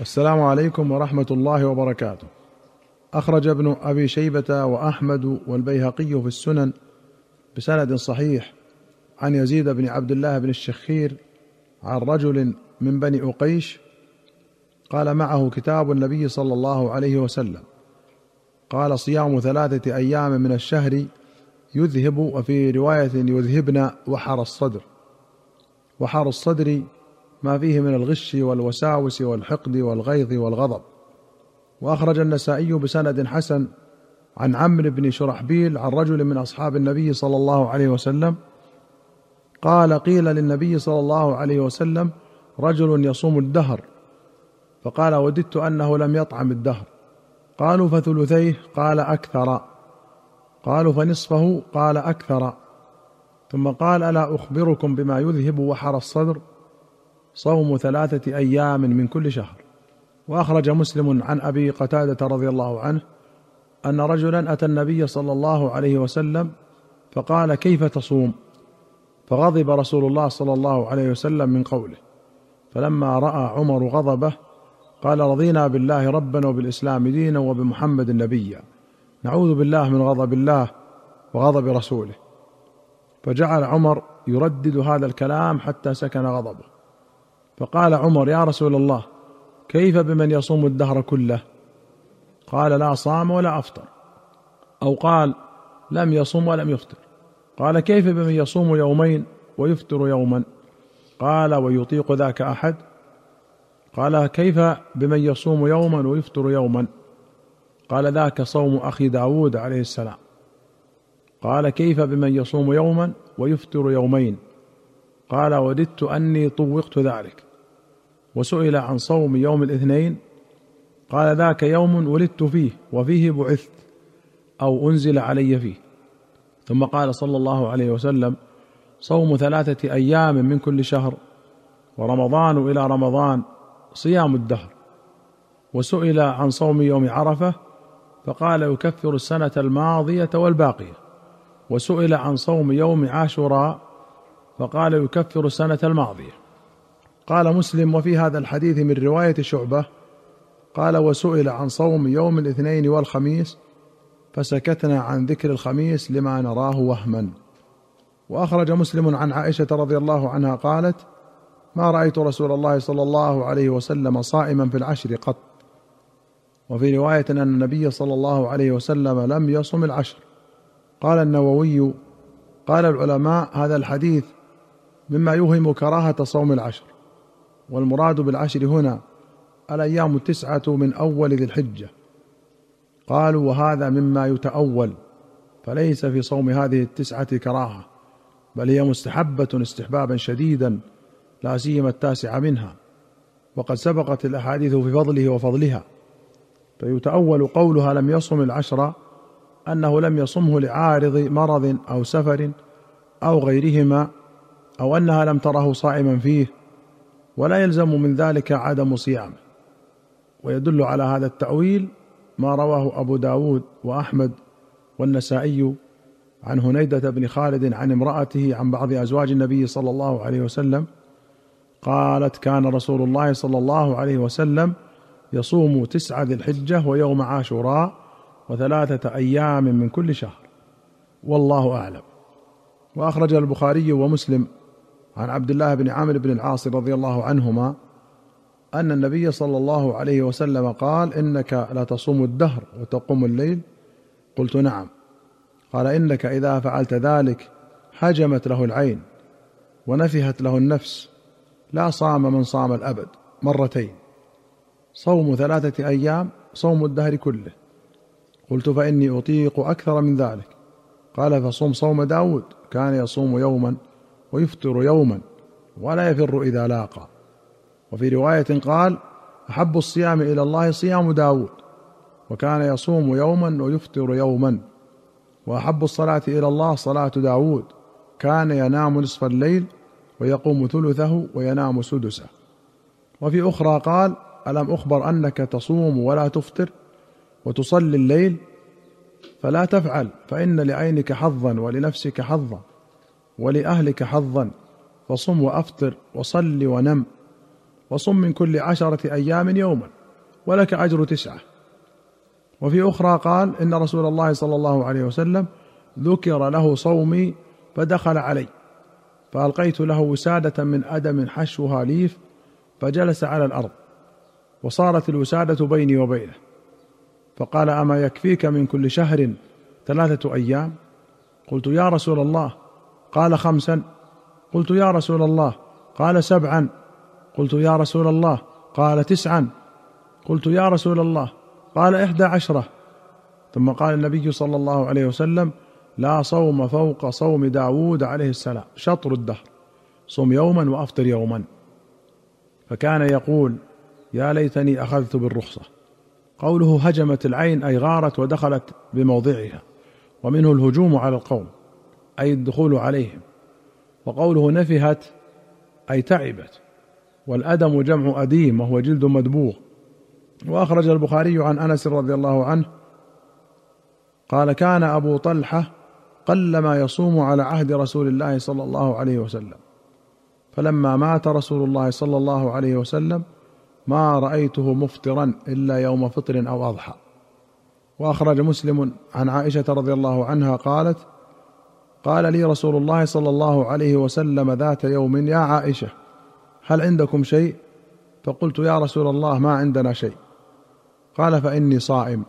السلام عليكم ورحمة الله وبركاته. أخرج ابن أبي شيبة وأحمد والبيهقي في السنن بسند صحيح عن يزيد بن عبد الله بن الشخير عن رجل من بني أقيش قال معه كتاب النبي صلى الله عليه وسلم. قال صيام ثلاثة أيام من الشهر يذهب وفي رواية يذهبن وحر الصدر. وحر الصدر ما فيه من الغش والوساوس والحقد والغيظ والغضب. وأخرج النسائي بسند حسن عن عمرو بن شرحبيل عن رجل من أصحاب النبي صلى الله عليه وسلم. قال قيل للنبي صلى الله عليه وسلم رجل يصوم الدهر. فقال وددت أنه لم يطعم الدهر. قالوا فثلثيه؟ قال أكثر. قالوا فنصفه؟ قال أكثر. ثم قال ألا أخبركم بما يذهب وحر الصدر؟ صوم ثلاثة أيام من كل شهر. وأخرج مسلم عن أبي قتادة رضي الله عنه أن رجلا أتى النبي صلى الله عليه وسلم فقال كيف تصوم؟ فغضب رسول الله صلى الله عليه وسلم من قوله. فلما رأى عمر غضبه قال رضينا بالله ربا وبالإسلام دينا وبمحمد نبيا. نعوذ بالله من غضب الله وغضب رسوله. فجعل عمر يردد هذا الكلام حتى سكن غضبه. فقال عمر يا رسول الله كيف بمن يصوم الدهر كله? قال لا صام ولا أفطر. أو قال لم يصم ولم يفطر. قال كيف بمن يصوم يومين ويفطر يوما؟ قال ويطيق ذاك أحد؟ قال كيف بمن يصوم يوما ويفطر يوما؟ قال ذاك صوم أخي داود عليه السلام. قال كيف بمن يصوم يوما ويفطر يومين؟ قال وددت أني طوقت ذلك. وسئل عن صوم يوم الاثنين قال ذاك يوم ولدت فيه وفيه بعثت أو أنزل علي فيه. ثم قال صلى الله عليه وسلم صوم ثلاثة أيام من كل شهر ورمضان إلى رمضان صيام الدهر. وسئل عن صوم يوم عرفة فقال يكفر السنة الماضية والباقية. وسئل عن صوم يوم عاشوراء فقال يكفر السنة الماضية. قال مسلم وفي هذا الحديث من رواية شعبة قال وسئل عن صوم يوم الاثنين والخميس فسكتنا عن ذكر الخميس لما نراه وهما. وأخرج مسلم عن عائشة رضي الله عنها قالت ما رأيت رسول الله صلى الله عليه وسلم صائما في العشر قط. وفي رواية أن النبي صلى الله عليه وسلم لم يصم العشر. قال النووي قال العلماء هذا الحديث مما يوهم كراهة صوم العشر. والمراد بالعشر هنا الأيام التسعة من أول ذي الحجة. قالوا وهذا مما يتأول فليس في صوم هذه التسعة كراهة بل هي مستحبة استحبابا شديدا لا سيما التاسعه منها. وقد سبقت الأحاديث في فضله وفضلها. فيتأول قولها لم يصم العشر أنه لم يصمه لعارض مرض أو سفر أو غيرهما أو أنها لم تره صائما فيه. ولا يلزم من ذلك عدم صيامه. ويدل على هذا التأويل ما رواه أبو داود وأحمد والنسائي عن هنيدة بن خالد عن امرأته عن بعض أزواج النبي صلى الله عليه وسلم قالت كان رسول الله صلى الله عليه وسلم يصوم تسعة ذي الحجة ويوم عاشوراء وثلاثة أيام من كل شهر. والله أعلم. وأخرج البخاري ومسلم عن عبد الله بن عامر بن العاص رضي الله عنهما أن النبي صلى الله عليه وسلم قال إنك لا تصوم الدهر وتقوم الليل؟ قلت نعم. قال إنك إذا فعلت ذلك هجمت له العين ونفهت له النفس. لا صام من صام الأبد مرتين. صوم ثلاثة أيام صوم الدهر كله. قلت فإني أطيق أكثر من ذلك. قال فصوم صوم داود كان يصوم يوما ويفطر يوما ولا يفر إذا لاقى. وفي رواية قال أحب الصيام إلى الله صيام داود. وكان يصوم يوما ويفطر يوما. وأحب الصلاة إلى الله صلاة داود. كان ينام نصف الليل ويقوم ثلثه وينام سدسه. وفي أخرى قال ألم أخبر أنك تصوم ولا تفطر وتصلي الليل؟ فلا تفعل فإن لعينك حظا ولنفسك حظا. ولأهلك حظا. فصم وأفطر وصل ونم. وصم من كل عشرة أيام يوما. ولك أجر تسعة. وفي أخرى قال إن رسول الله صلى الله عليه وسلم ذكر له صومي فدخل علي. فألقيت له وسادة من أدم حشوها ليف فجلس على الأرض. وصارت الوسادة بيني وبينه. فقال أما يكفيك من كل شهر ثلاثة أيام؟ قلت يا رسول الله قال خمسا. قلت يا رسول الله. قال سبعا. قلت يا رسول الله. قال تسعا. قلت يا رسول الله. قال إحدى عشرة. ثم قال النبي صلى الله عليه وسلم لا صوم فوق صوم داود عليه السلام. شطر الدهر. صم يوما وأفطر يوما. فكان يقول يا ليتني أخذت بالرخصة. قوله هجمت العين أي غارت ودخلت بموضعها. ومنه الهجوم على القوم. أي الدخول عليهم. وقوله نفهت أي تعبت. والأدم جمع أديم وهو جلد مدبوغ. وأخرج البخاري عن أنس رضي الله عنه قال كان أبو طلحة قلما يصوم على عهد رسول الله صلى الله عليه وسلم. فلما مات رسول الله صلى الله عليه وسلم ما رأيته مفطرا إلا يوم فطر أو أضحى. وأخرج مسلم عن عائشة رضي الله عنها قالت قال لي رسول الله صلى الله عليه وسلم ذات يوم يا عائشة هل عندكم شيء؟ فقلت يا رسول الله ما عندنا شيء. قال فإني صائم.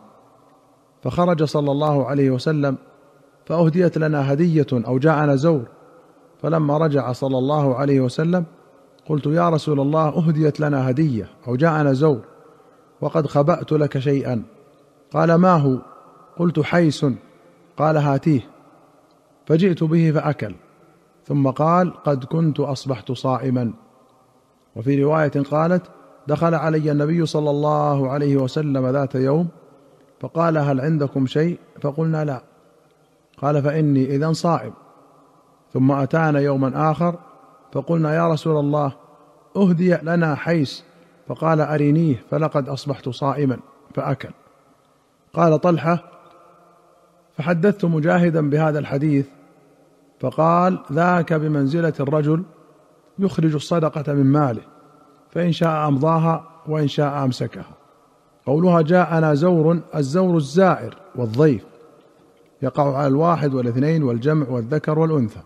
فخرج صلى الله عليه وسلم فأهديت لنا هدية أو جاءنا زور. فلما رجع صلى الله عليه وسلم قلت يا رسول الله أهديت لنا هدية أو جاءنا زور وقد خبأت لك شيئا. قال ما هو؟ قلت حيس. قال هاتيه. فجئت به فأكل ثم قال قد كنت أصبحت صائما. وفي رواية قالت دخل علي النبي صلى الله عليه وسلم ذات يوم فقال هل عندكم شيء؟ فقلنا لا. قال فإني اذا صائم. ثم أتانا يوما آخر فقلنا يا رسول الله أهدي لنا حيس. فقال أرنيه فلقد أصبحت صائما. فأكل. قال طلحة فحدثت مجاهدا بهذا الحديث فقال ذاك بمنزلة الرجل يخرج الصدقة من ماله فإن شاء أمضاها وإن شاء أمسكها. قولها جاءنا زور الزور الزائر والضيف يقع على الواحد والاثنين والجمع والذكر والأنثى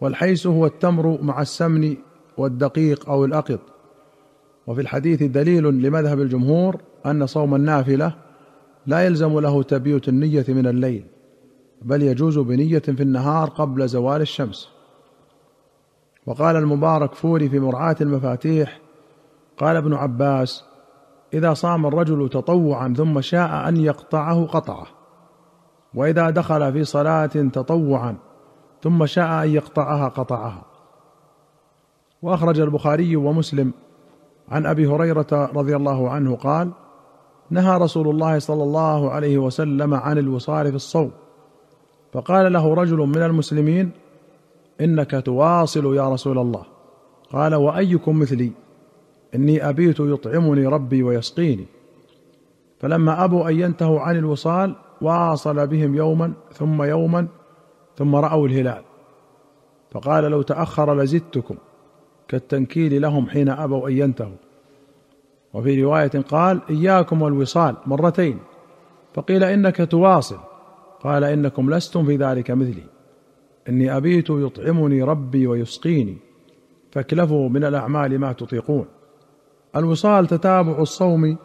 والحيس هو التمر مع السمن والدقيق أو الأقط. وفي الحديث دليل لمذهب الجمهور أن صوم النافلة لا يلزم له تبيت النية من الليل بل يجوز بنية في النهار قبل زوال الشمس. وقال المبارك فوري في مرعاة المفاتيح قال ابن عباس إذا صام الرجل تطوعا ثم شاء أن يقطعه قطعه وإذا دخل في صلاة تطوعا ثم شاء أن يقطعها قطعها. وأخرج البخاري ومسلم عن أبي هريرة رضي الله عنه قال نهى رسول الله صلى الله عليه وسلم عن الوصال في الصوم. فقال له رجل من المسلمين إنك تواصل يا رسول الله. قال وأيكم مثلي؟ إني أبيت يطعمني ربي ويسقيني. فلما أبوا أن ينتهوا عن الوصال واصل بهم يوما ثم يوما ثم رأوا الهلال. فقال لو تأخر لزدتكم. كالتنكيل لهم حين أبوا أن ينتهوا. وفي رواية قال إياكم والوصال مرتين. فقيل إنك تواصل. قال إنكم لستم في ذلك مثلي. إني أبيت يطعمني ربي ويسقيني. فاكلفوا من الأعمال ما تطيقون. الوصال تتابع الصوم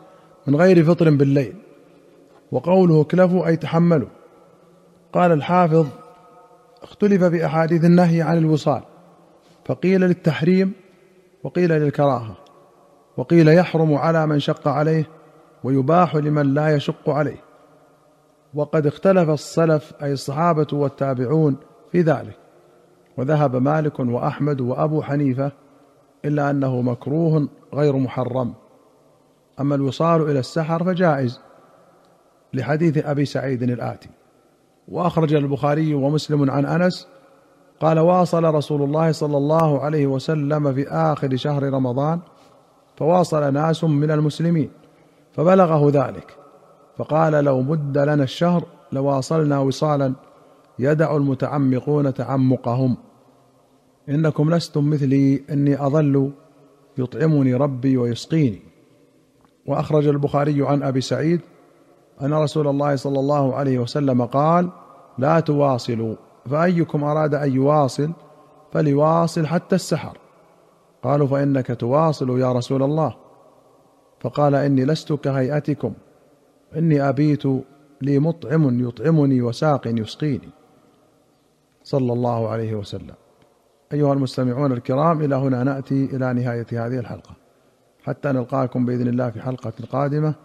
من غير فطر بالليل. وقوله اكلفوا أي تحملوا. قال الحافظ اختلف في أحاديث النهي عن الوصال. فقيل للتحريم وقيل للكراهة. وقيل يحرم على من شق عليه ويباح لمن لا يشق عليه. وقد اختلف السلف أي الصحابة والتابعون في ذلك. وذهب مالك وأحمد وأبو حنيفة إلا أنه مكروه غير محرم. أما الوصال إلى السحر فجائز لحديث أبي سعيد الآتي. وأخرج البخاري ومسلم عن أنس قال واصل رسول الله صلى الله عليه وسلم في آخر شهر رمضان فواصل ناس من المسلمين فبلغه ذلك. فقال لو مد لنا الشهر لواصلنا وصالا يدع المتعمقون تعمقهم. إنكم لستم مثلي إني اظل يطعمني ربي ويسقيني. وأخرج البخاري عن أبي سعيد أن رسول الله صلى الله عليه وسلم قال لا تواصلوا فأيكم أراد أن يواصل فليواصل حتى السحر. قالوا فإنك تواصل يا رسول الله. فقال إني لست كهيئتكم. إني أبيت لي مطعم يطعمني وساق يسقيني. صلى الله عليه وسلم. أيها المستمعون الكرام إلى هنا نأتي إلى نهاية هذه الحلقة. حتى نلقاكم بإذن الله في حلقة قادمة.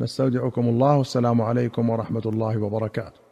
نستودعكم الله. والسلام عليكم ورحمة الله وبركاته.